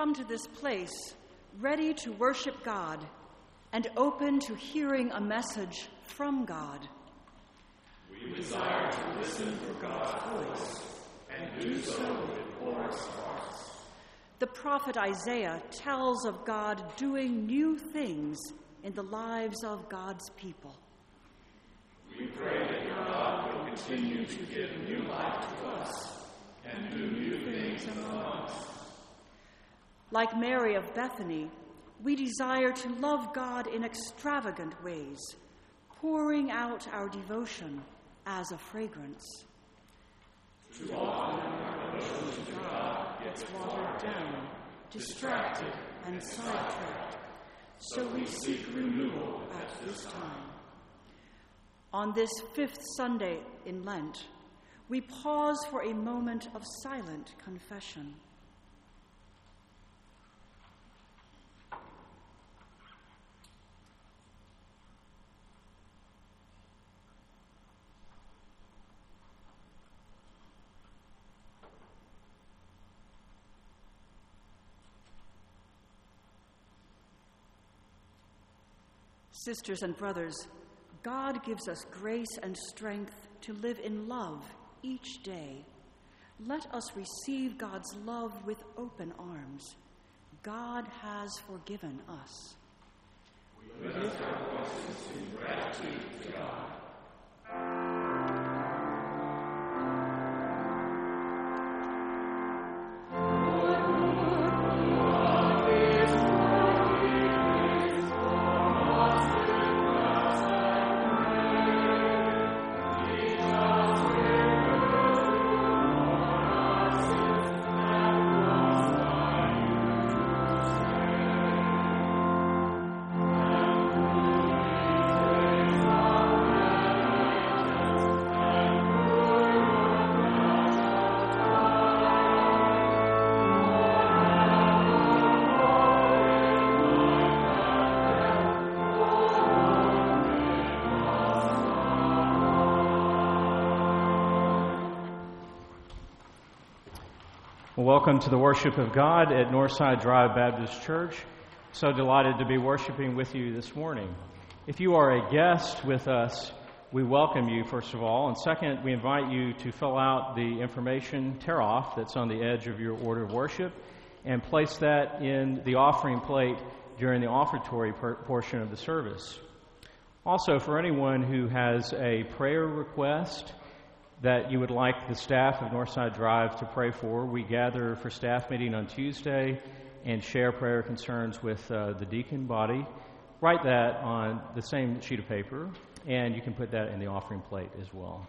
come to this place ready to worship God and open to hearing a message from God. We desire to listen for God's voice and do so with porous hearts. The prophet Isaiah tells of God doing new things in the lives of God's people. We pray that God will continue to give new life to us and do new things among us. Like Mary of Bethany, we desire to love God in extravagant ways, pouring out our devotion as a fragrance. Too often our devotion to God gets watered down, distracted, and sidetracked. So we seek renewal at this time. On this fifth Sunday in Lent, we pause for a moment of silent confession. Sisters and brothers, God gives us grace and strength to live in love each day. Let us receive God's love with open arms. God has forgiven us. We lift our voices in gratitude to God. Welcome to the worship of God at Northside Drive Baptist Church. So delighted to be worshiping with you this morning. If you are a guest with us, we welcome you, first of all. And second, we invite you to fill out the information tear off that's on the edge of your order of worship and place that in the offering plate during the offertory portion of the service. Also, for anyone who has a prayer request, that you would like the staff of Northside Drive to pray for. We gather for staff meeting on Tuesday and share prayer concerns with uh, the deacon body. Write that on the same sheet of paper, and you can put that in the offering plate as well.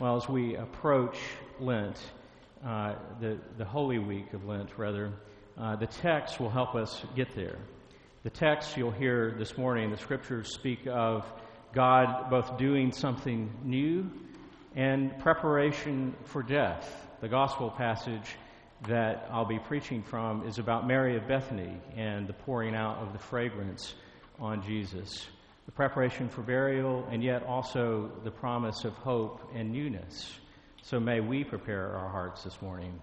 Well, as we approach Lent, uh, the, the Holy Week of Lent, rather, uh, the text will help us get there. The text you'll hear this morning, the scriptures speak of God both doing something new and preparation for death. The gospel passage that I'll be preaching from is about Mary of Bethany and the pouring out of the fragrance on Jesus. The preparation for burial, and yet also the promise of hope and newness. So may we prepare our hearts this morning.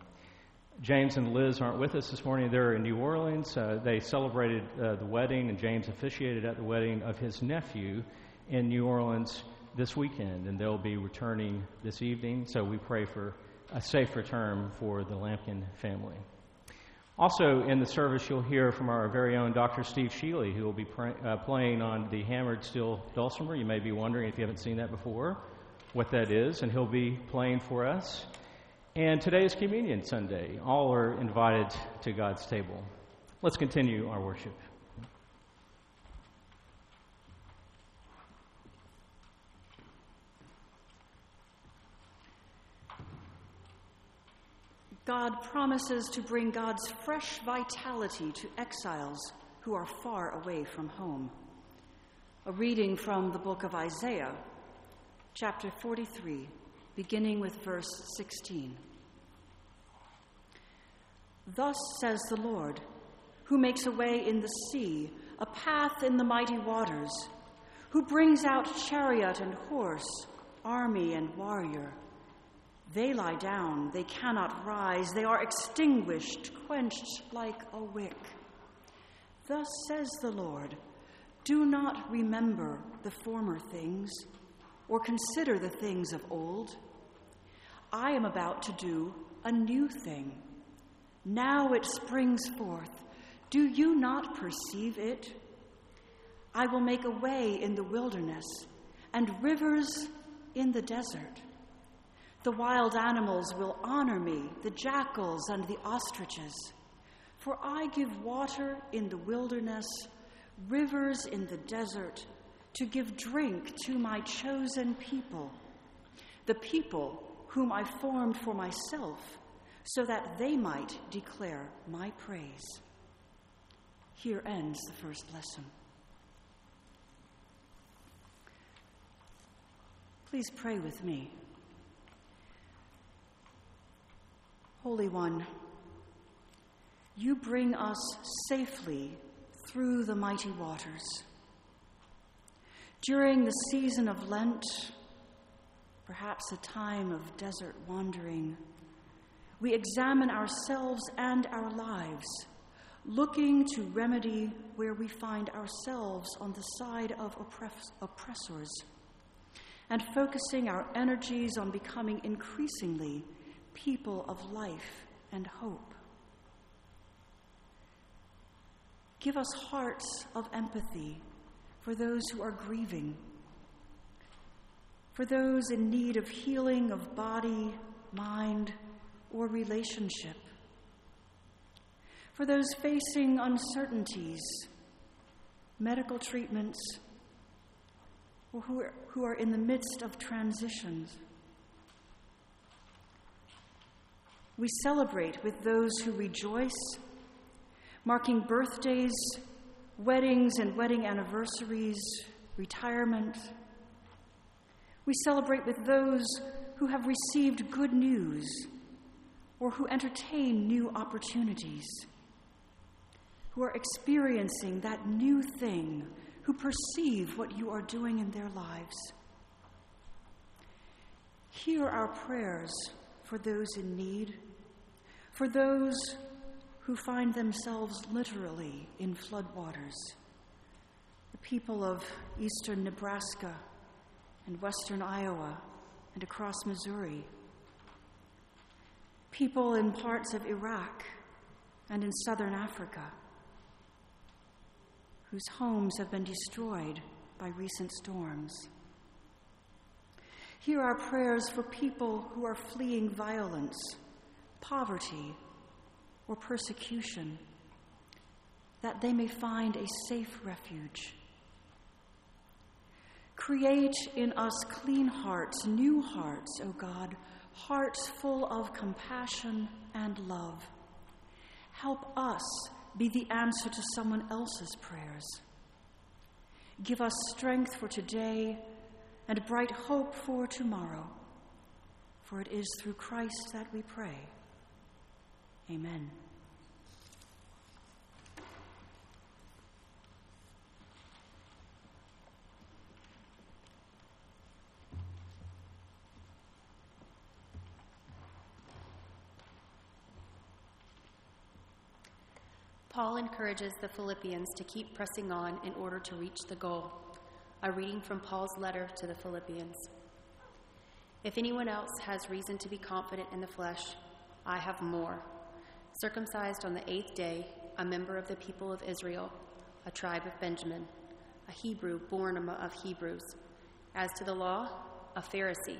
James and Liz aren't with us this morning. They're in New Orleans. Uh, they celebrated uh, the wedding, and James officiated at the wedding of his nephew in New Orleans this weekend, and they'll be returning this evening. So we pray for a safe return for the Lampkin family. Also, in the service, you'll hear from our very own Dr. Steve Sheely, who will be uh, playing on the hammered steel dulcimer. You may be wondering if you haven't seen that before, what that is, and he'll be playing for us. And today is Communion Sunday. All are invited to God's table. Let's continue our worship. God promises to bring God's fresh vitality to exiles who are far away from home. A reading from the book of Isaiah, chapter 43, beginning with verse 16. Thus says the Lord, who makes a way in the sea, a path in the mighty waters, who brings out chariot and horse, army and warrior. They lie down, they cannot rise, they are extinguished, quenched like a wick. Thus says the Lord Do not remember the former things, or consider the things of old. I am about to do a new thing. Now it springs forth. Do you not perceive it? I will make a way in the wilderness and rivers in the desert. The wild animals will honor me, the jackals and the ostriches. For I give water in the wilderness, rivers in the desert, to give drink to my chosen people, the people whom I formed for myself, so that they might declare my praise. Here ends the first lesson. Please pray with me. Holy One, you bring us safely through the mighty waters. During the season of Lent, perhaps a time of desert wandering, we examine ourselves and our lives, looking to remedy where we find ourselves on the side of oppress- oppressors, and focusing our energies on becoming increasingly people of life and hope. Give us hearts of empathy for those who are grieving, for those in need of healing of body, mind, or relationship, for those facing uncertainties, medical treatments, or who are, who are in the midst of transitions. We celebrate with those who rejoice marking birthdays, weddings and wedding anniversaries, retirement. We celebrate with those who have received good news or who entertain new opportunities, who are experiencing that new thing, who perceive what you are doing in their lives. Hear our prayers for those in need, for those who find themselves literally in floodwaters. The people of eastern Nebraska and western Iowa and across Missouri. People in parts of Iraq and in southern Africa whose homes have been destroyed by recent storms. Hear our prayers for people who are fleeing violence, poverty, or persecution, that they may find a safe refuge. Create in us clean hearts, new hearts, O God, hearts full of compassion and love. Help us be the answer to someone else's prayers. Give us strength for today and bright hope for tomorrow. For it is through Christ that we pray. Amen. Paul encourages the Philippians to keep pressing on in order to reach the goal. A reading from Paul's letter to the Philippians. If anyone else has reason to be confident in the flesh, I have more circumcised on the eighth day, a member of the people of Israel, a tribe of Benjamin, a Hebrew born of Hebrews. As to the law, a Pharisee.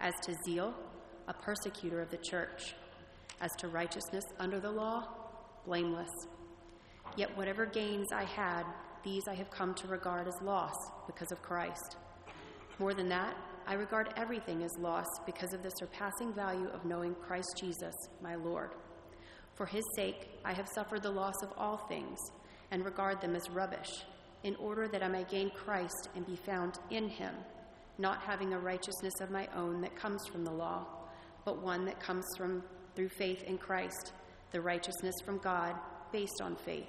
As to zeal, a persecutor of the church. As to righteousness under the law, blameless. Yet whatever gains I had, these I have come to regard as loss because of Christ. More than that, I regard everything as loss because of the surpassing value of knowing Christ Jesus, my Lord. For his sake, I have suffered the loss of all things and regard them as rubbish, in order that I may gain Christ and be found in him, not having a righteousness of my own that comes from the law, but one that comes from through faith in Christ, the righteousness from God based on faith.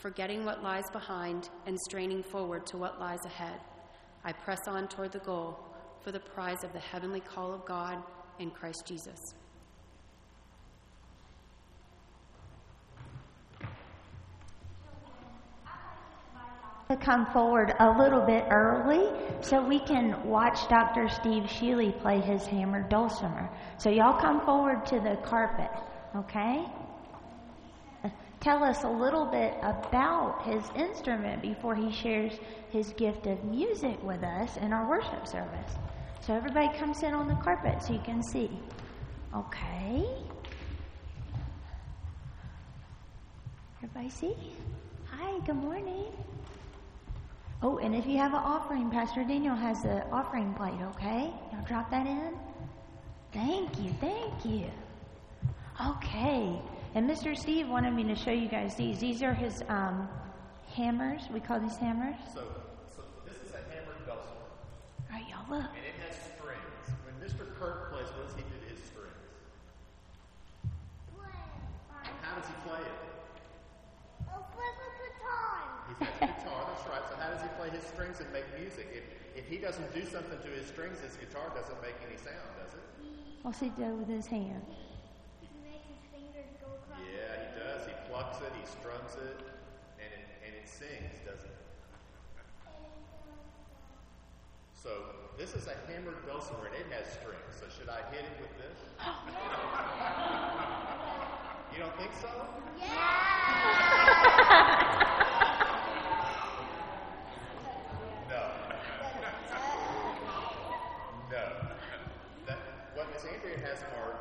forgetting what lies behind and straining forward to what lies ahead. I press on toward the goal for the prize of the heavenly call of God in Christ Jesus. to come forward a little bit early so we can watch Dr. Steve Sheely play his hammered dulcimer. So y'all come forward to the carpet, okay? Tell us a little bit about his instrument before he shares his gift of music with us in our worship service. So everybody come sit on the carpet so you can see. Okay. Everybody see? Hi, good morning. Oh, and if you have an offering, Pastor Daniel has an offering plate, okay? Y'all drop that in? Thank you, thank you. Okay. And Mr. Steve wanted me to show you guys these. These are his um, hammers. We call these hammers. So, so this is a hammered dulcimer. All right, y'all look. And it has strings. When Mr. Kirk plays with us, he did his strings. How does he play it? Oh, flip a guitar. He's got a guitar, that's right. So how does he play his strings and make music? If, if he doesn't do something to his strings, his guitar doesn't make any sound, does it? What's he do with his hand? Yeah, he it, he strums it, and it, and it sings, doesn't it? So this is a hammered dulcimer, and it has strings. So should I hit it with this? you don't think so? No. No. That, what Miss Andrea has are,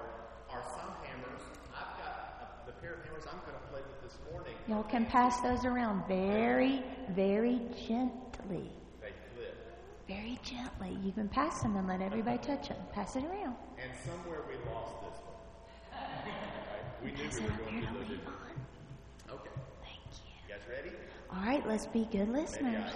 are some hammers. I've got a, the pair of hammers I'm going to play with this morning. Y'all can pass those around very, very gently. Very gently. You can pass them and let everybody touch them. Pass it around. And somewhere we lost this one. Right? We knew Pass we were going to lose it. Okay. Thank you. You guys ready? All right, let's be good listeners.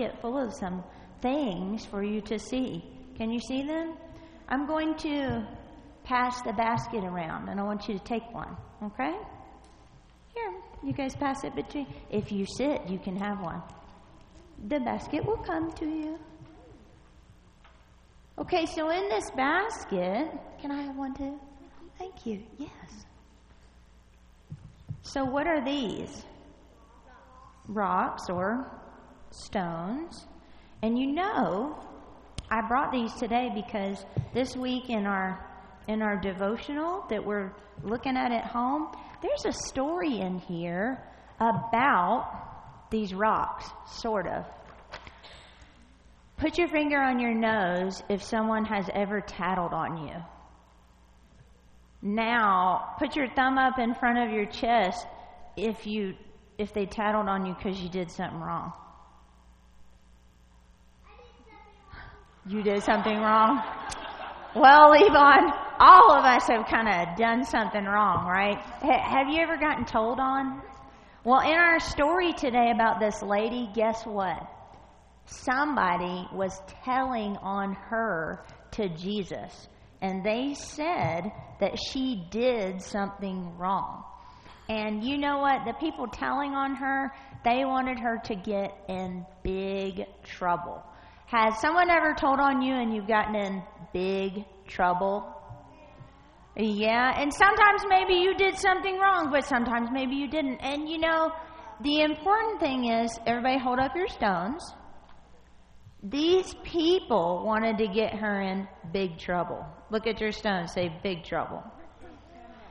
Basket full of some things for you to see. Can you see them? I'm going to pass the basket around and I want you to take one, okay? Here, you guys pass it between. If you sit, you can have one. The basket will come to you. Okay, so in this basket, can I have one too? Thank you. Yes. So, what are these? Rocks or stones. And you know, I brought these today because this week in our in our devotional that we're looking at at home, there's a story in here about these rocks, sort of. Put your finger on your nose if someone has ever tattled on you. Now, put your thumb up in front of your chest if you if they tattled on you because you did something wrong. You did something wrong? Well, Levon, all of us have kind of done something wrong, right? H- have you ever gotten told on? Well, in our story today about this lady, guess what? Somebody was telling on her to Jesus, and they said that she did something wrong. And you know what? The people telling on her, they wanted her to get in big trouble. Has someone ever told on you and you've gotten in big trouble? Yeah, and sometimes maybe you did something wrong, but sometimes maybe you didn't. And you know, the important thing is everybody hold up your stones. These people wanted to get her in big trouble. Look at your stones, say big trouble.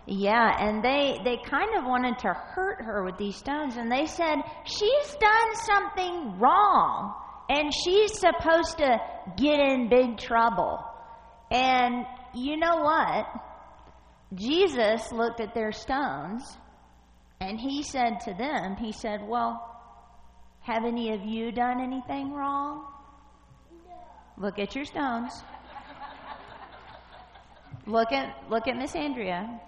Yeah, and they they kind of wanted to hurt her with these stones and they said she's done something wrong and she's supposed to get in big trouble. And you know what? Jesus looked at their stones and he said to them, He said, Well, have any of you done anything wrong? Look at your stones. Look at look at Miss Andrea.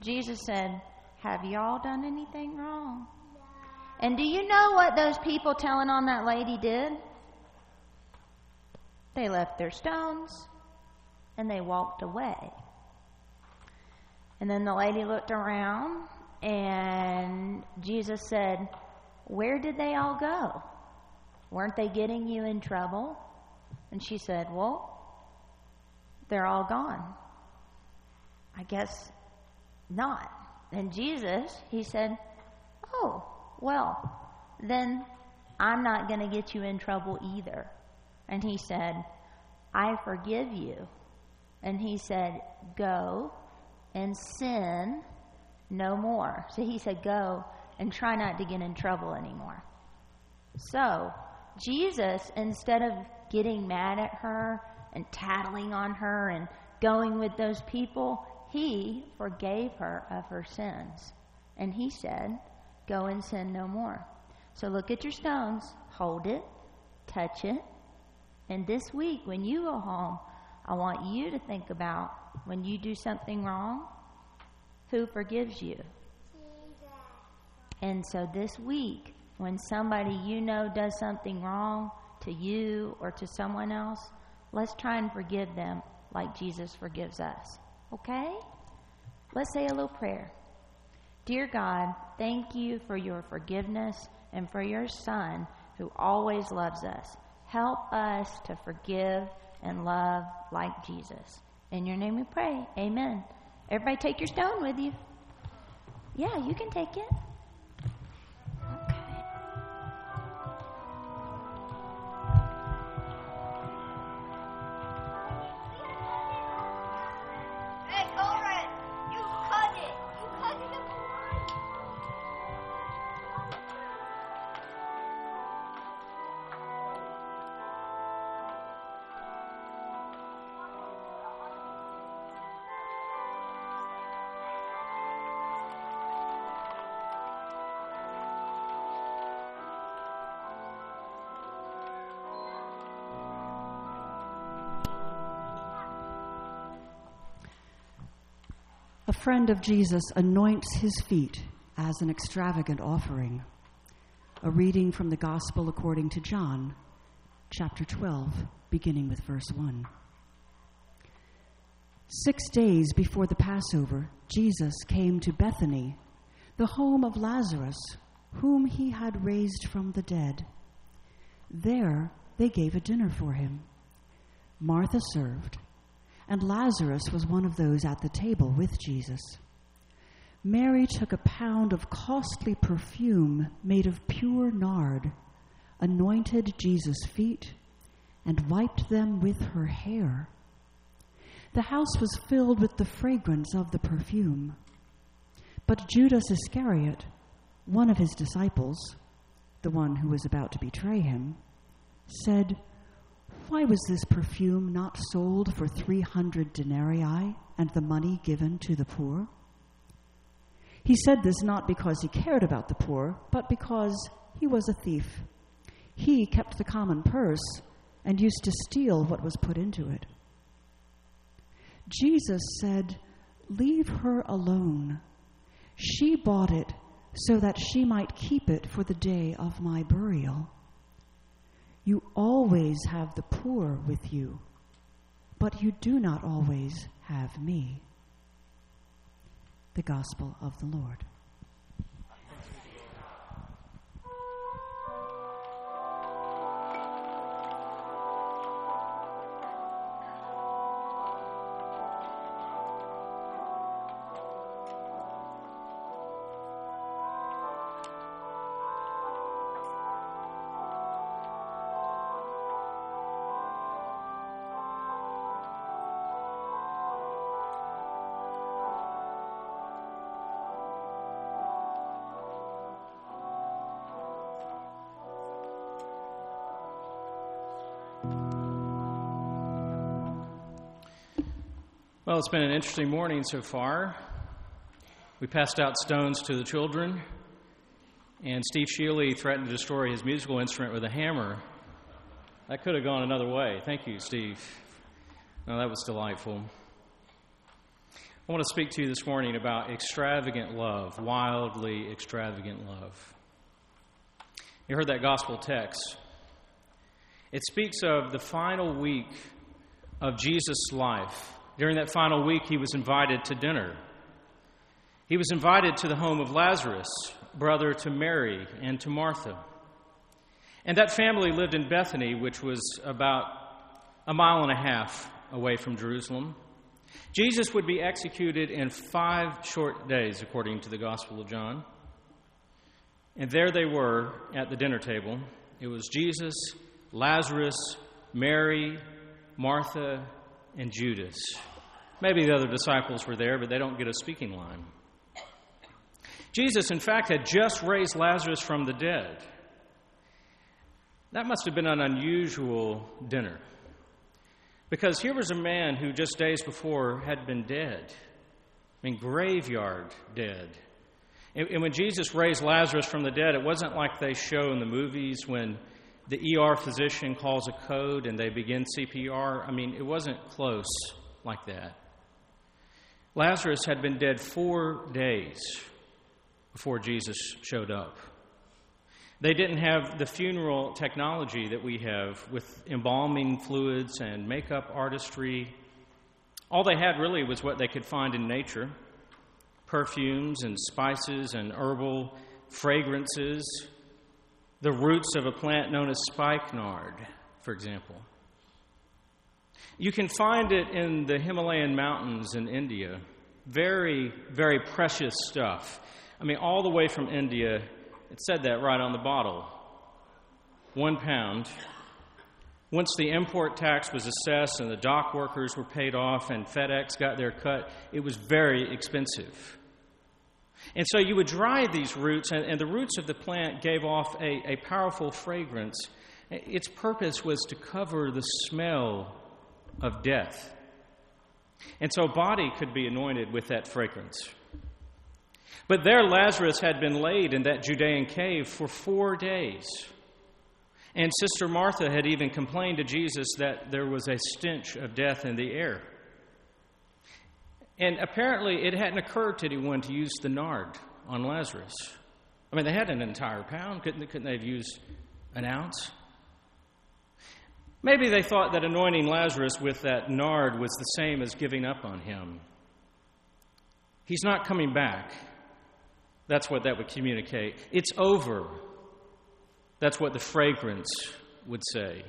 Jesus said, Have y'all done anything wrong? And do you know what those people telling on that lady did? They left their stones and they walked away. And then the lady looked around and Jesus said, Where did they all go? Weren't they getting you in trouble? And she said, Well, they're all gone. I guess not. And Jesus, he said, Oh, well, then I'm not going to get you in trouble either. And he said, I forgive you. And he said, Go and sin no more. So he said, Go and try not to get in trouble anymore. So, Jesus, instead of getting mad at her and tattling on her and going with those people, he forgave her of her sins. And he said, Go and sin no more. So look at your stones, hold it, touch it. And this week, when you go home, I want you to think about when you do something wrong, who forgives you? And so this week, when somebody you know does something wrong to you or to someone else, let's try and forgive them like Jesus forgives us. Okay? Let's say a little prayer. Dear God, thank you for your forgiveness and for your Son who always loves us. Help us to forgive and love like Jesus. In your name we pray. Amen. Everybody take your stone with you. Yeah, you can take it. Friend of Jesus anoints his feet as an extravagant offering. A reading from the Gospel according to John, chapter 12, beginning with verse 1. Six days before the Passover, Jesus came to Bethany, the home of Lazarus, whom he had raised from the dead. There they gave a dinner for him. Martha served, and Lazarus was one of those at the table with Jesus. Mary took a pound of costly perfume made of pure nard, anointed Jesus' feet, and wiped them with her hair. The house was filled with the fragrance of the perfume. But Judas Iscariot, one of his disciples, the one who was about to betray him, said, Why was this perfume not sold for three hundred denarii and the money given to the poor? He said this not because he cared about the poor, but because he was a thief. He kept the common purse and used to steal what was put into it. Jesus said, Leave her alone. She bought it so that she might keep it for the day of my burial. You always have the poor with you, but you do not always have me the gospel of the Lord. Well, it's been an interesting morning so far. We passed out stones to the children, and Steve Sheely threatened to destroy his musical instrument with a hammer. That could have gone another way. Thank you, Steve. No, that was delightful. I want to speak to you this morning about extravagant love, wildly extravagant love. You heard that gospel text. It speaks of the final week of Jesus' life during that final week, he was invited to dinner. He was invited to the home of Lazarus, brother to Mary and to Martha. And that family lived in Bethany, which was about a mile and a half away from Jerusalem. Jesus would be executed in five short days, according to the Gospel of John. And there they were at the dinner table. It was Jesus, Lazarus, Mary, Martha, and Judas. Maybe the other disciples were there, but they don't get a speaking line. Jesus, in fact, had just raised Lazarus from the dead. That must have been an unusual dinner. Because here was a man who just days before had been dead. I mean, graveyard dead. And, and when Jesus raised Lazarus from the dead, it wasn't like they show in the movies when the ER physician calls a code and they begin CPR. I mean, it wasn't close like that. Lazarus had been dead four days before Jesus showed up. They didn't have the funeral technology that we have with embalming fluids and makeup artistry. All they had really was what they could find in nature perfumes and spices and herbal fragrances the roots of a plant known as spikenard, for example. You can find it in the Himalayan mountains in India. Very, very precious stuff. I mean, all the way from India, it said that right on the bottle. One pound. Once the import tax was assessed and the dock workers were paid off and FedEx got their cut, it was very expensive. And so you would dry these roots, and, and the roots of the plant gave off a, a powerful fragrance. Its purpose was to cover the smell of death. And so a body could be anointed with that fragrance. But there Lazarus had been laid in that Judean cave for four days. And Sister Martha had even complained to Jesus that there was a stench of death in the air. And apparently, it hadn't occurred to anyone to use the nard on Lazarus. I mean, they had an entire pound. Couldn't, couldn't they have used an ounce? Maybe they thought that anointing Lazarus with that nard was the same as giving up on him. He's not coming back. That's what that would communicate. It's over. That's what the fragrance would say.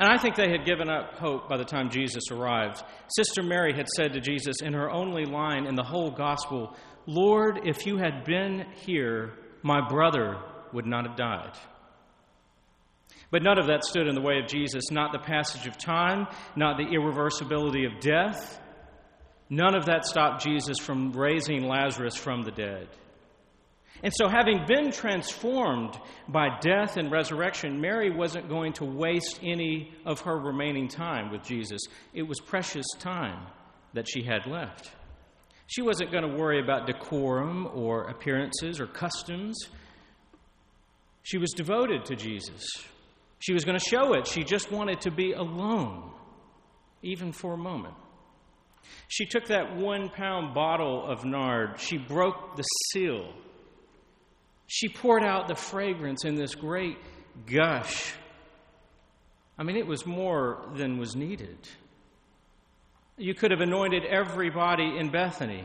And I think they had given up hope by the time Jesus arrived. Sister Mary had said to Jesus in her only line in the whole gospel, Lord, if you had been here, my brother would not have died. But none of that stood in the way of Jesus, not the passage of time, not the irreversibility of death. None of that stopped Jesus from raising Lazarus from the dead. And so, having been transformed by death and resurrection, Mary wasn't going to waste any of her remaining time with Jesus. It was precious time that she had left. She wasn't going to worry about decorum or appearances or customs. She was devoted to Jesus. She was going to show it. She just wanted to be alone, even for a moment. She took that one pound bottle of nard, she broke the seal she poured out the fragrance in this great gush. I mean, it was more than was needed. You could have anointed everybody in Bethany.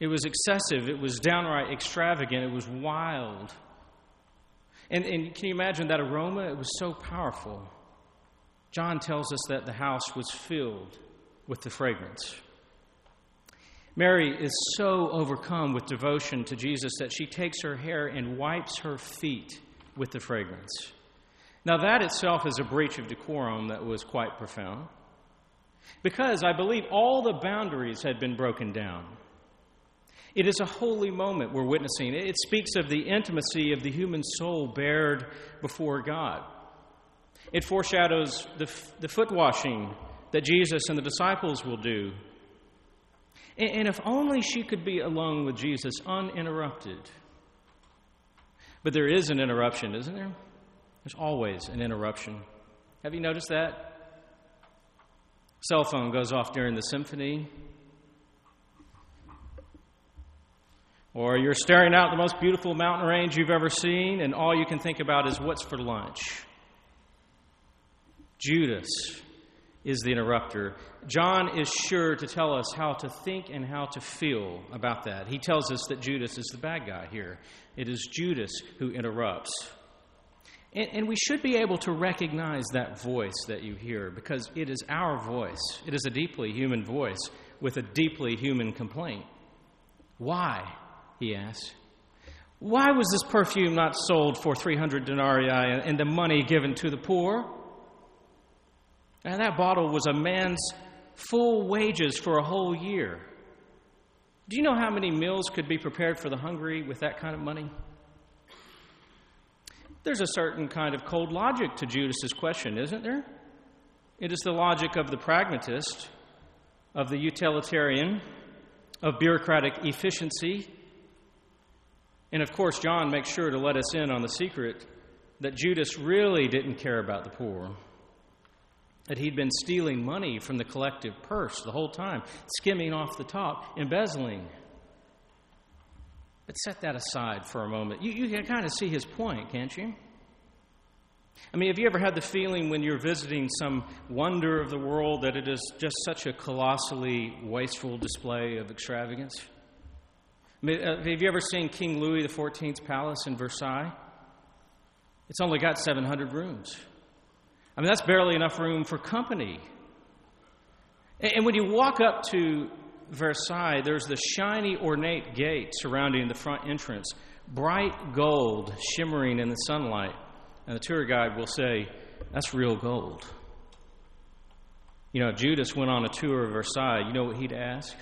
It was excessive, it was downright extravagant, it was wild. And, and can you imagine that aroma? It was so powerful. John tells us that the house was filled with the fragrance. Mary is so overcome with devotion to Jesus that she takes her hair and wipes her feet with the fragrance. Now, that itself is a breach of decorum that was quite profound because I believe all the boundaries had been broken down. It is a holy moment we're witnessing. It speaks of the intimacy of the human soul bared before God. It foreshadows the, the foot washing that Jesus and the disciples will do and if only she could be alone with Jesus uninterrupted. But there is an interruption, isn't there? There's always an interruption. Have you noticed that? Cell phone goes off during the symphony. Or you're staring out the most beautiful mountain range you've ever seen, and all you can think about is what's for lunch. Judas is the interrupter. John is sure to tell us how to think and how to feel about that. He tells us that Judas is the bad guy here. It is Judas who interrupts. And, and, we should be able to recognize that voice that you hear because it is our voice. It is a deeply human voice with a deeply human complaint. Why? He asks. Why was this perfume not sold for 300 denarii and the money given to the poor? And that bottle was a man's full wages for a whole year. Do you know how many meals could be prepared for the hungry with that kind of money? There's a certain kind of cold logic to Judas's question, isn't there? It is the logic of the pragmatist, of the utilitarian, of bureaucratic efficiency. And of course, John makes sure to let us in on the secret that Judas really didn't care about the poor that he'd been stealing money from the collective purse the whole time, skimming off the top, embezzling. But set that aside for a moment. You, you can kind of see his point, can't you? I mean, have you ever had the feeling when you're visiting some wonder of the world that it is just such a colossally wasteful display of extravagance? I mean, uh, have you ever seen King Louis XIV's palace in Versailles? It's only got 700 rooms. I mean, that's barely enough room for company. And when you walk up to Versailles, there's the shiny, ornate gate surrounding the front entrance, bright gold shimmering in the sunlight. And the tour guide will say, That's real gold. You know, Judas went on a tour of Versailles. You know what he'd ask?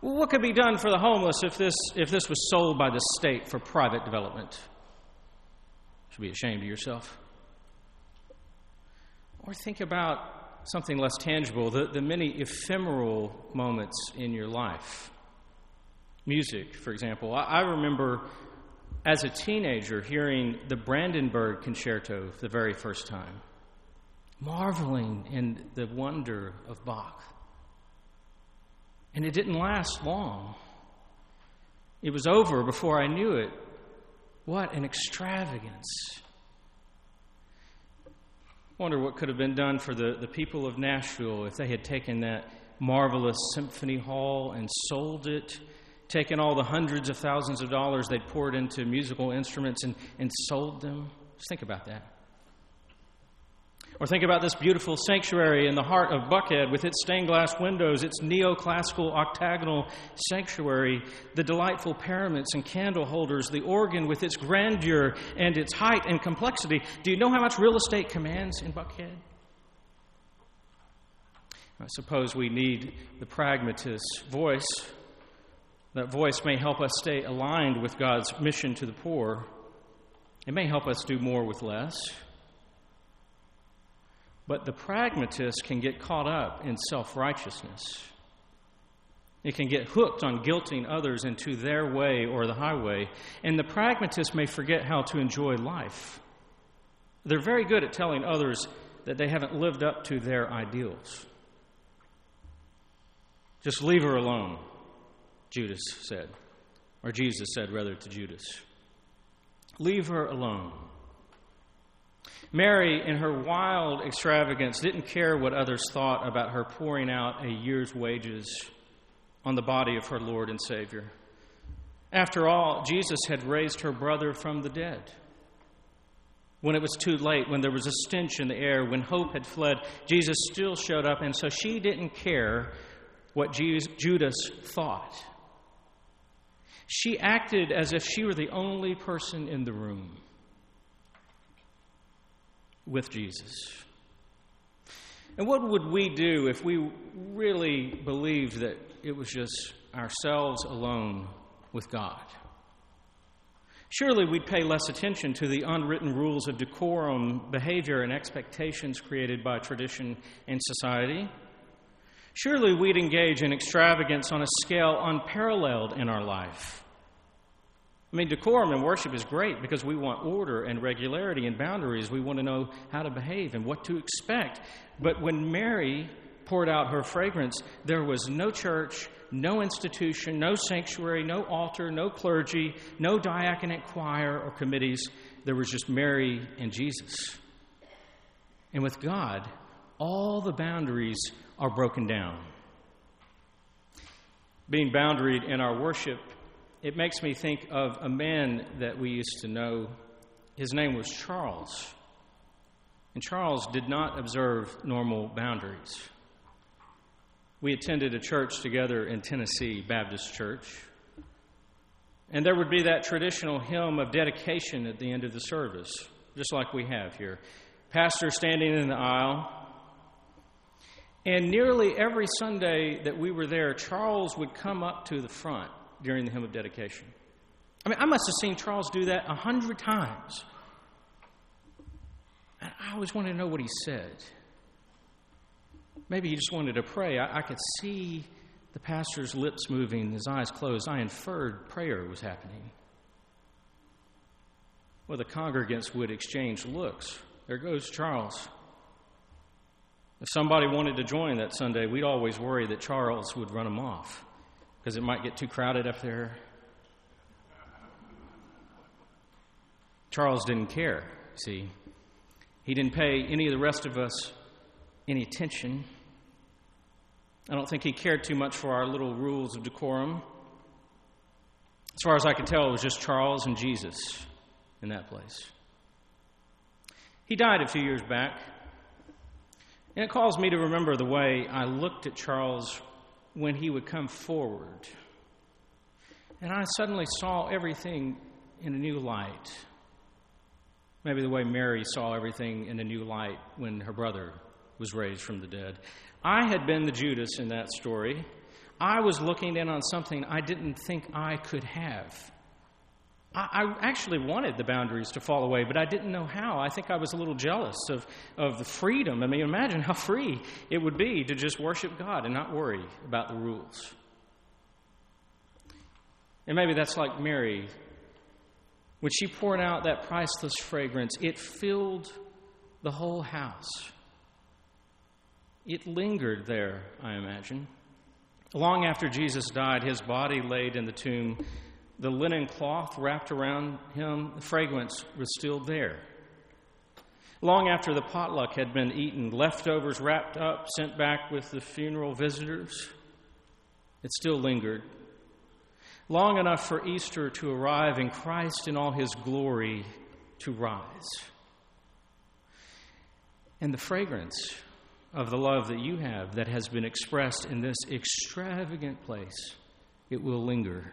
Well, what could be done for the homeless if this, if this was sold by the state for private development? You should be ashamed of yourself. Or think about something less tangible the, the many ephemeral moments in your life. Music, for example. I, I remember as a teenager hearing the Brandenburg Concerto for the very first time, marveling in the wonder of Bach. And it didn't last long. It was over before I knew it. What an extravagance. Wonder what could have been done for the, the people of Nashville if they had taken that marvelous symphony hall and sold it, taken all the hundreds of thousands of dollars they'd poured into musical instruments and, and sold them. Just think about that. Or think about this beautiful sanctuary in the heart of Buckhead with its stained glass windows, its neoclassical octagonal sanctuary, the delightful pyramids and candle holders, the organ with its grandeur and its height and complexity. Do you know how much real estate commands in Buckhead? I suppose we need the pragmatist's voice. That voice may help us stay aligned with God's mission to the poor. It may help us do more with less. But the pragmatist can get caught up in self righteousness. It can get hooked on guilting others into their way or the highway. And the pragmatist may forget how to enjoy life. They're very good at telling others that they haven't lived up to their ideals. Just leave her alone, Judas said. Or Jesus said, rather, to Judas. Leave her alone. Mary, in her wild extravagance, didn't care what others thought about her pouring out a year's wages on the body of her Lord and Savior. After all, Jesus had raised her brother from the dead. When it was too late, when there was a stench in the air, when hope had fled, Jesus still showed up, and so she didn't care what Judas thought. She acted as if she were the only person in the room with Jesus. And what would we do if we really believed that it was just ourselves alone with God? Surely we'd pay less attention to the unwritten rules of decorum, behavior, and expectations created by tradition and society. Surely we'd engage in extravagance on a scale unparalleled in our life. I mean, decorum in worship is great because we want order and regularity and boundaries. We want to know how to behave and what to expect. But when Mary poured out her fragrance, there was no church, no institution, no sanctuary, no altar, no clergy, no diaconate choir or committees. There was just Mary and Jesus. And with God, all the boundaries are broken down. Being boundaried in our worship it makes me think of a man that we used to know. His name was Charles. And Charles did not observe normal boundaries. We attended a church together in Tennessee, Baptist Church. And there would be that traditional hymn of dedication at the end of the service, just like we have here. Pastor standing in the aisle. And nearly every Sunday that we were there, Charles would come up to the front during the hymn of dedication. I mean, I must have seen Charles do that a hundred times. And I always wanted to know what he said. Maybe he just wanted to pray. I, I could see the pastor's lips moving, his eyes closed. I inferred prayer was happening. Well, the congregants would exchange looks. There goes Charles. If somebody wanted to join that Sunday, we'd always worry that Charles would run him off because it might get too crowded up there. Charles didn't care, see. He didn't pay any of the rest of us any attention. I don't think he cared too much for our little rules of decorum. As far as I could tell, it was just Charles and Jesus in that place. He died a few years back, and it calls me to remember the way I looked at Charles when he would come forward. And I suddenly saw everything in a new light. Maybe the way Mary saw everything in a new light when her brother was raised from the dead. I had been the Judas in that story. I was looking in on something I didn't think I could have. I, actually wanted the boundaries to fall away, but I didn't know how. I think I was a little jealous of, of the freedom. I mean, imagine how free it would be to just worship God and not worry about the rules. And maybe that's like Mary. When she poured out that priceless fragrance, it filled the whole house. It lingered there, I imagine. Long after Jesus died, his body laid in the tomb the linen cloth wrapped around him, the fragrance was still there. Long after the potluck had been eaten, leftovers wrapped up, sent back with the funeral visitors, it still lingered. Long enough for Easter to arrive and Christ in all his glory to rise. And the fragrance of the love that you have that has been expressed in this extravagant place, it will linger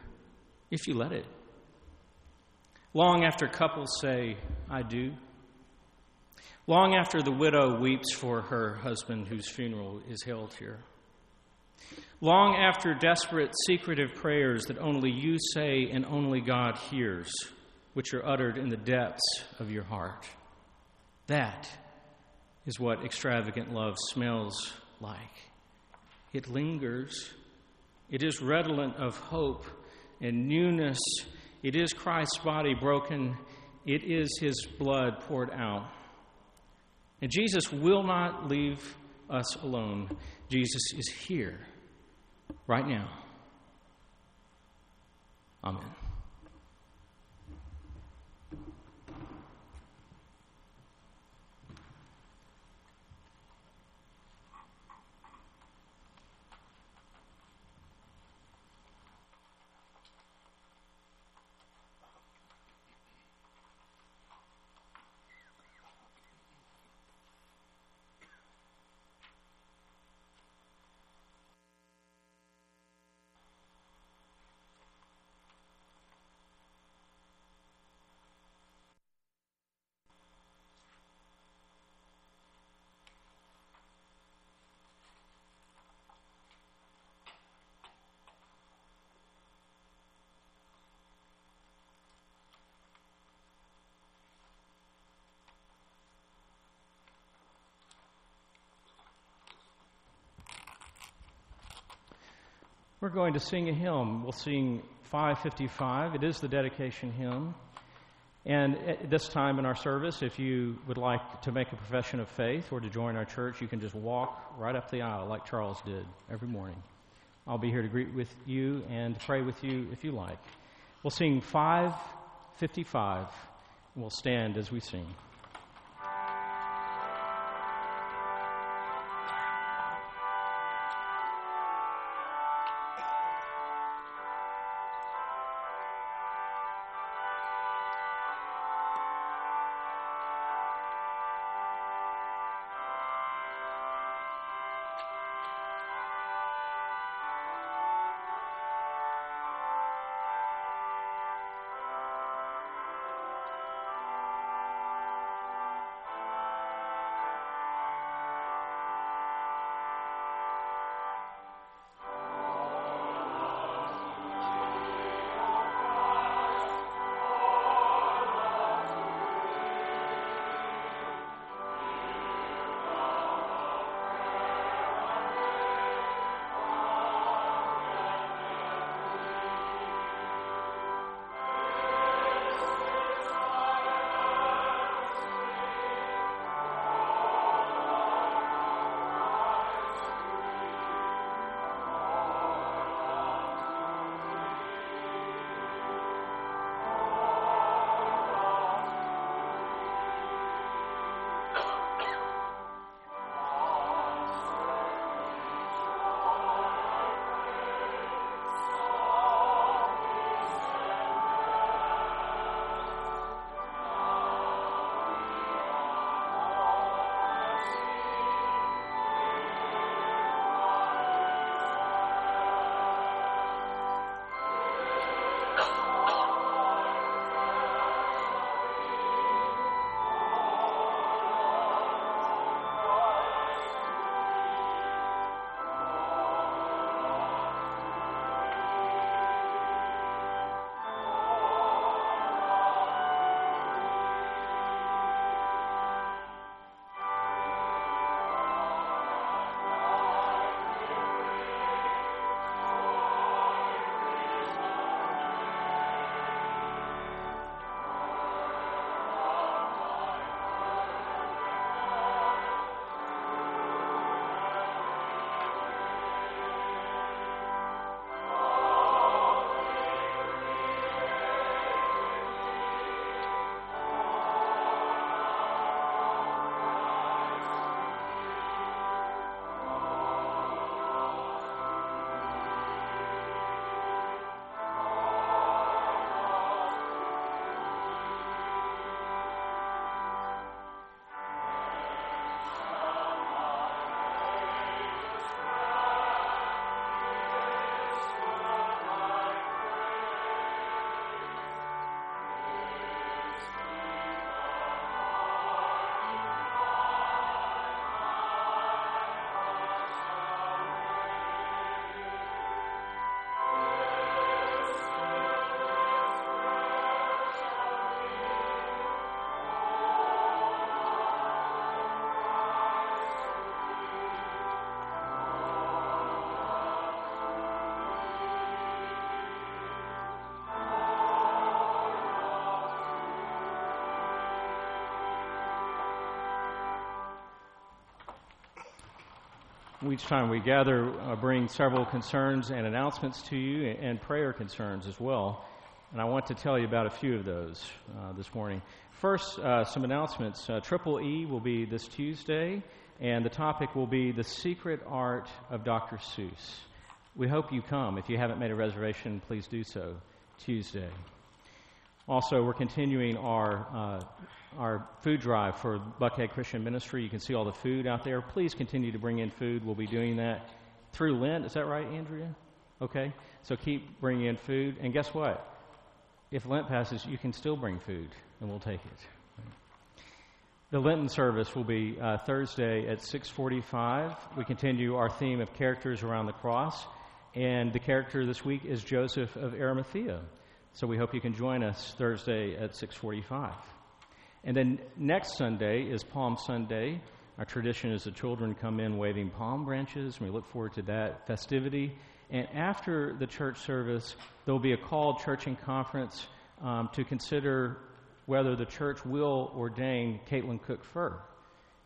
if you let it. Long after couples say, I do. Long after the widow weeps for her husband whose funeral is held here. Long after desperate, secretive prayers that only you say and only God hears, which are uttered in the depths of your heart. That is what extravagant love smells like. It lingers, it is redolent of hope and newness. It is Christ's body broken, it is his blood poured out. And Jesus will not leave us alone. Jesus is here right now. Amen. We're going to sing a hymn. We'll sing 555. It is the dedication hymn. And at this time in our service, if you would like to make a profession of faith or to join our church, you can just walk right up the aisle like Charles did every morning. I'll be here to greet with you and pray with you if you like. We'll sing 555. We'll stand as we sing. Each time we gather, uh, bring several concerns and announcements to you and prayer concerns as well. And I want to tell you about a few of those uh, this morning. First, uh, some announcements. Uh, Triple E will be this Tuesday, and the topic will be The Secret Art of Dr. Seuss. We hope you come. If you haven't made a reservation, please do so Tuesday. Also, we're continuing our, uh, our food drive for Buckhead Christian Ministry. You can see all the food out there. Please continue to bring in food. We'll be doing that through Lent. Is that right, Andrea? Okay. So keep bringing in food. And guess what? If Lent passes, you can still bring food, and we'll take it. The Lenten service will be uh, Thursday at 6:45. We continue our theme of characters around the cross, and the character this week is Joseph of Arimathea. So we hope you can join us Thursday at 6:45. And then next Sunday is Palm Sunday. Our tradition is the children come in waving palm branches, and we look forward to that festivity. And after the church service, there will be a call church and conference um, to consider whether the church will ordain Caitlin Cook Fur.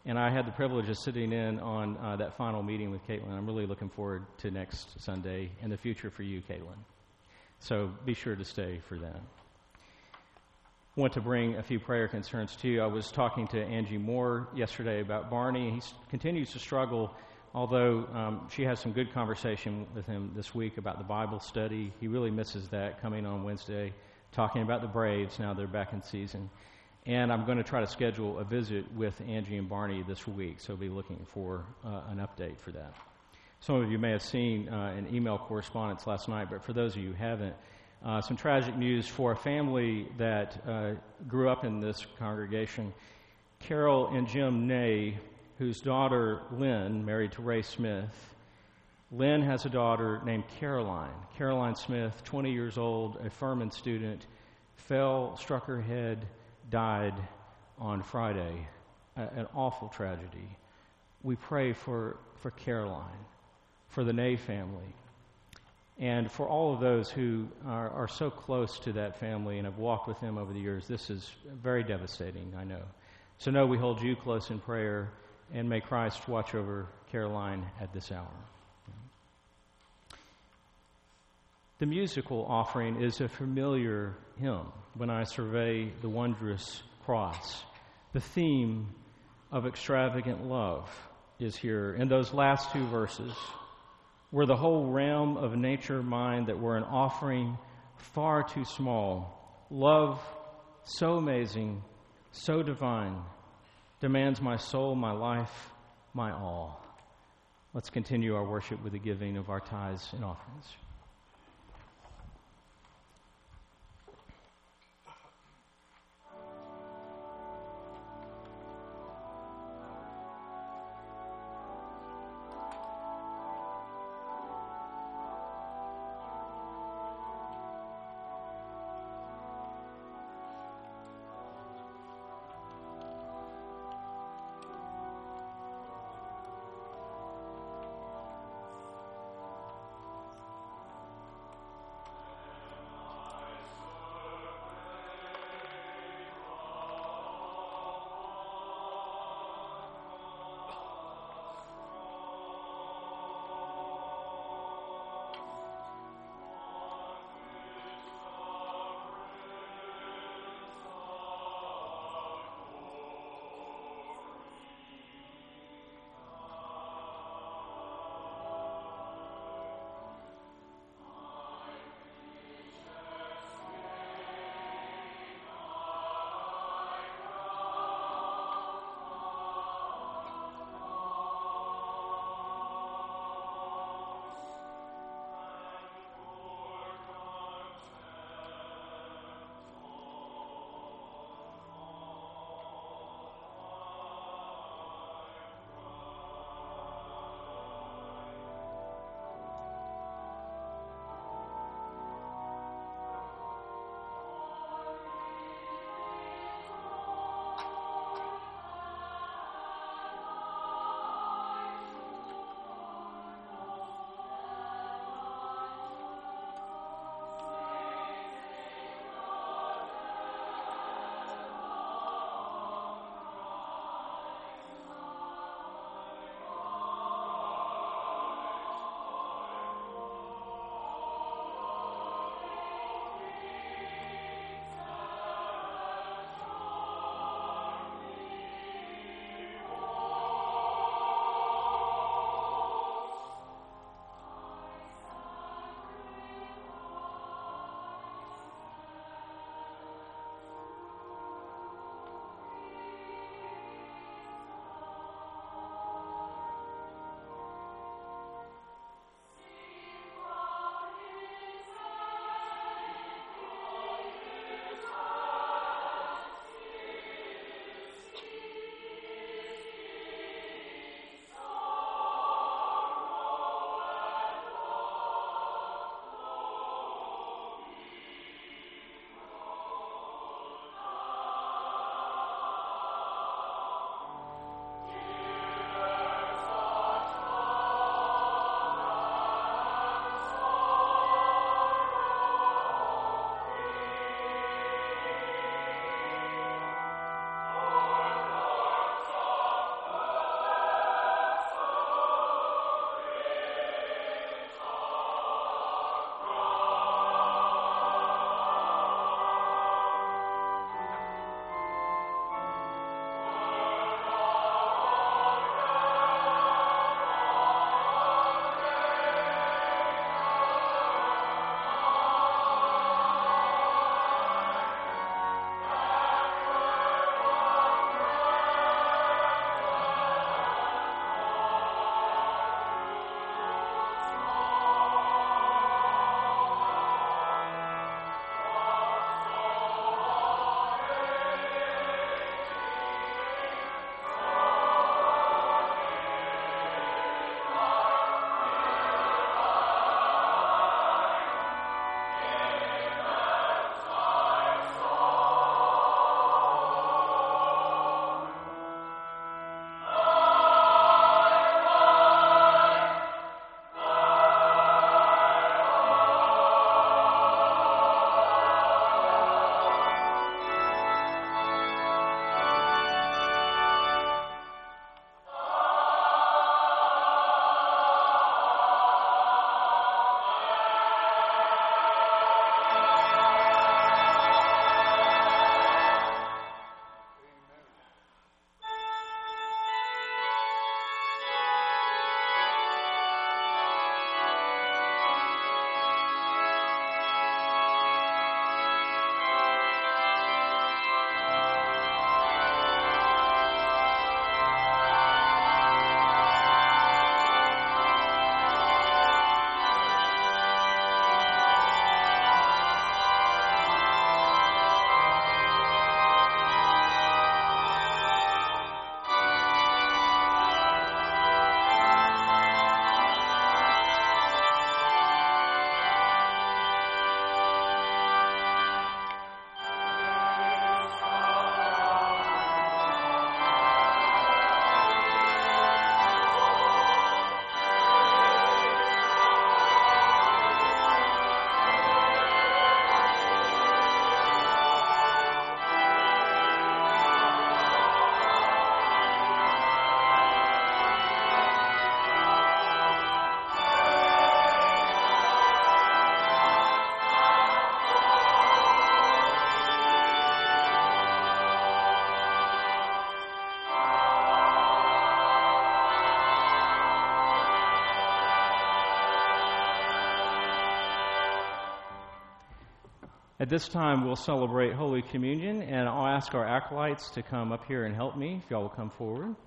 And I had the privilege of sitting in on uh, that final meeting with Caitlin. I'm really looking forward to next Sunday and the future for you, Caitlin. So be sure to stay for that. I want to bring a few prayer concerns to you. I was talking to Angie Moore yesterday about Barney. He continues to struggle, although um, she has some good conversation with him this week about the Bible study. He really misses that coming on Wednesday, talking about the Braves. Now they're back in season. And I'm going to try to schedule a visit with Angie and Barney this week, so be looking for uh, an update for that. Some of you may have seen uh, an email correspondence last night, but for those of you who haven't, uh, some tragic news for a family that uh, grew up in this congregation. Carol and Jim Ney, whose daughter Lynn married to Ray Smith. Lynn has a daughter named Caroline. Caroline Smith, 20 years old, a Furman student, fell, struck her head, died on Friday. A- an awful tragedy. We pray for, for Caroline for the Ney family, and for all of those who are, are, so close to that family and have walked with them over the years. This is very devastating, I know. So, know we hold you close in prayer, and may Christ watch over Caroline at this hour. The musical offering is a familiar hymn when I survey the wondrous cross. The theme of extravagant love is here in those last two verses were the whole realm of nature mind that were an offering far too small. Love so amazing, so divine, demands my soul, my life, my all. Let's continue our worship with the giving of our tithes and offerings. At this time, we'll celebrate Holy Communion, and I'll ask our acolytes to come up here and help me, if y'all will come forward.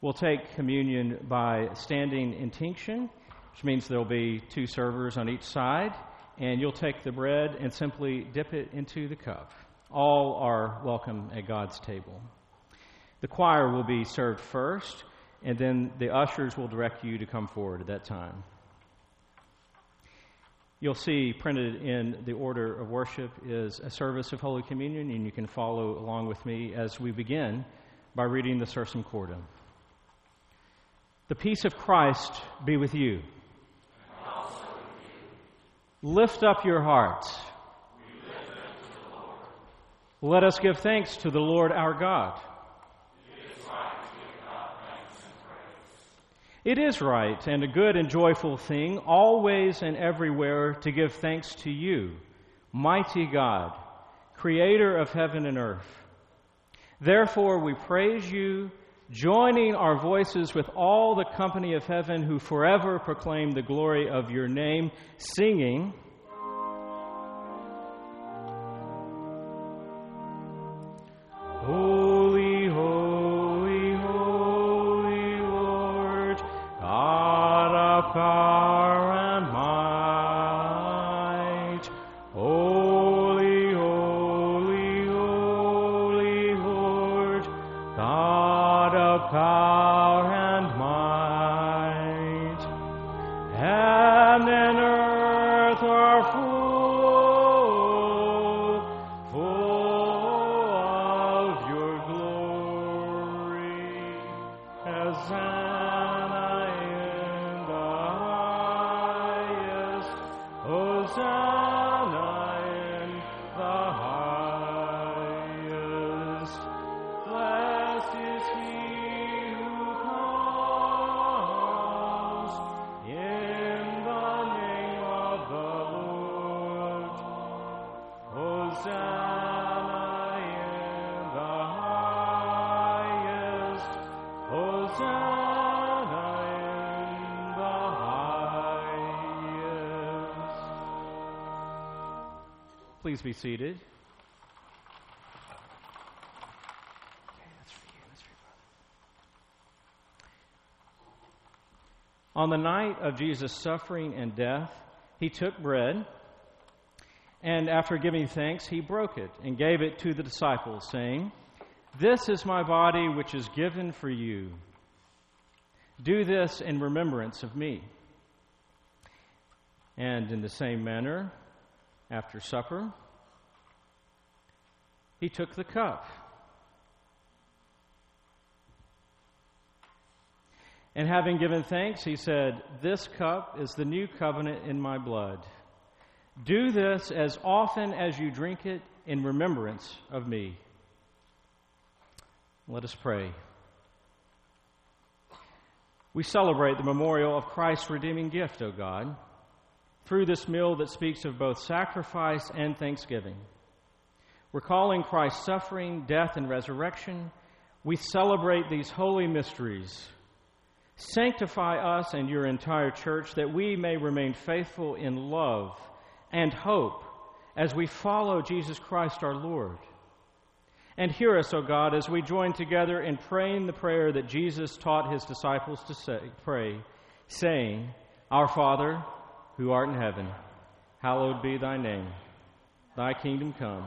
We'll take communion by standing intinction, which means there'll be two servers on each side, and you'll take the bread and simply dip it into the cup. All are welcome at God's table. The choir will be served first, and then the ushers will direct you to come forward at that time. You'll see printed in the order of worship is a service of Holy Communion, and you can follow along with me as we begin by reading the Sursum Corda. The peace of Christ be with you. Lift up your hearts. Let us give thanks to the Lord our God. It is right and a good and joyful thing, always and everywhere, to give thanks to you, mighty God, creator of heaven and earth. Therefore, we praise you, joining our voices with all the company of heaven who forever proclaim the glory of your name, singing. Holy, holy, holy Lord, God of power. Please be seated. On the night of Jesus' suffering and death, he took bread, and after giving thanks, he broke it and gave it to the disciples, saying, This is my body, which is given for you. Do this in remembrance of me. And in the same manner, after supper, he took the cup. And having given thanks, he said, This cup is the new covenant in my blood. Do this as often as you drink it in remembrance of me. Let us pray. We celebrate the memorial of Christ's redeeming gift, O God through this meal that speaks of both sacrifice and thanksgiving. Recalling Christ's suffering, death, and resurrection, we celebrate these holy mysteries. Sanctify us and your entire church that we may remain faithful in love and hope as we follow Jesus Christ our Lord. And hear us, O God, as we join together in praying the prayer that Jesus taught his disciples to say, pray, saying, Our Father, who art in heaven, hallowed be thy name. Thy kingdom come,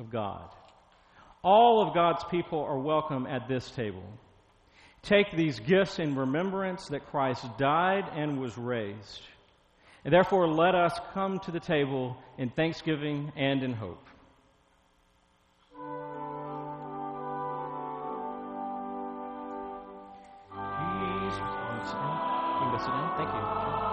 of God. All of God's people are welcome at this table. Take these gifts in remembrance that Christ died and was raised. And therefore, let us come to the table in thanksgiving and in hope. Thank you.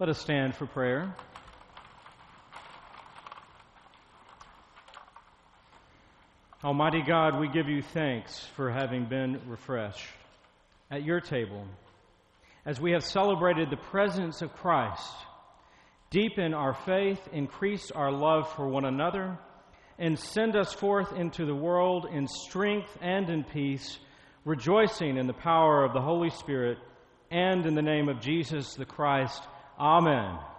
Let us stand for prayer. Almighty God, we give you thanks for having been refreshed at your table as we have celebrated the presence of Christ. Deepen our faith, increase our love for one another, and send us forth into the world in strength and in peace, rejoicing in the power of the Holy Spirit and in the name of Jesus the Christ Amen.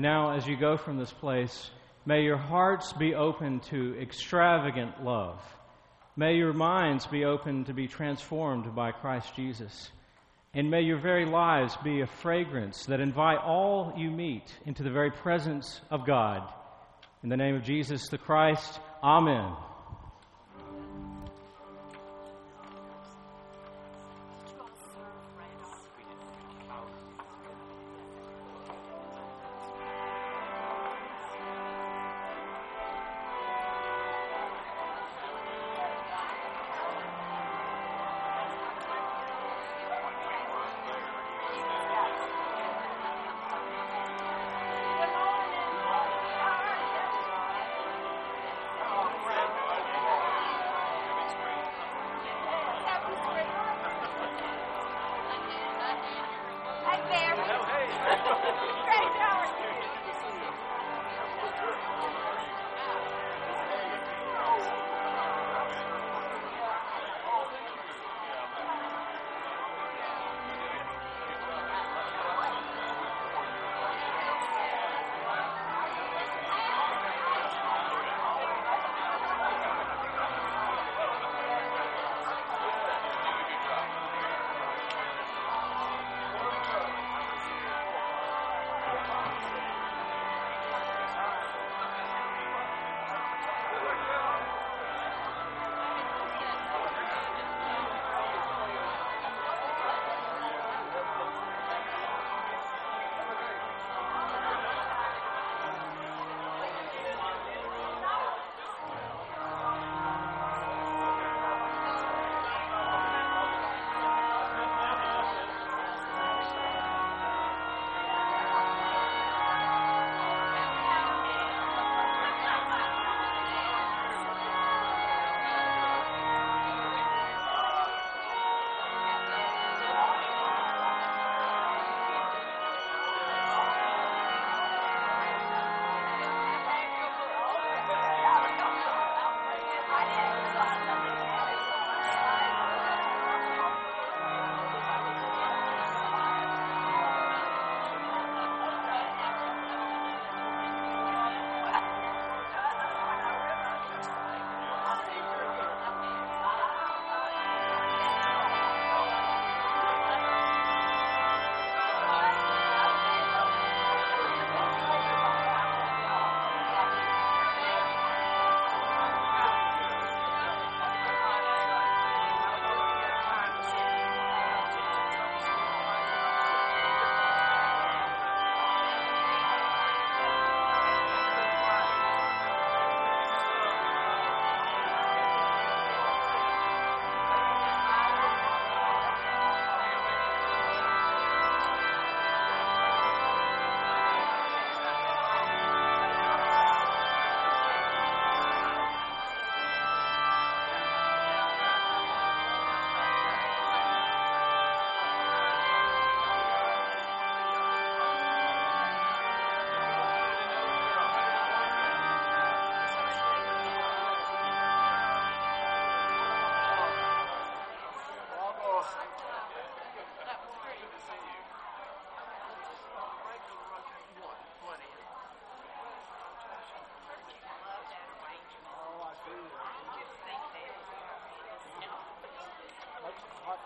And now, as you go from this place, may your hearts be open to extravagant love. May your minds be open to be transformed by Christ Jesus. And may your very lives be a fragrance that invite all you meet into the very presence of God. In the name of Jesus the Christ, Amen.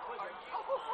Are you...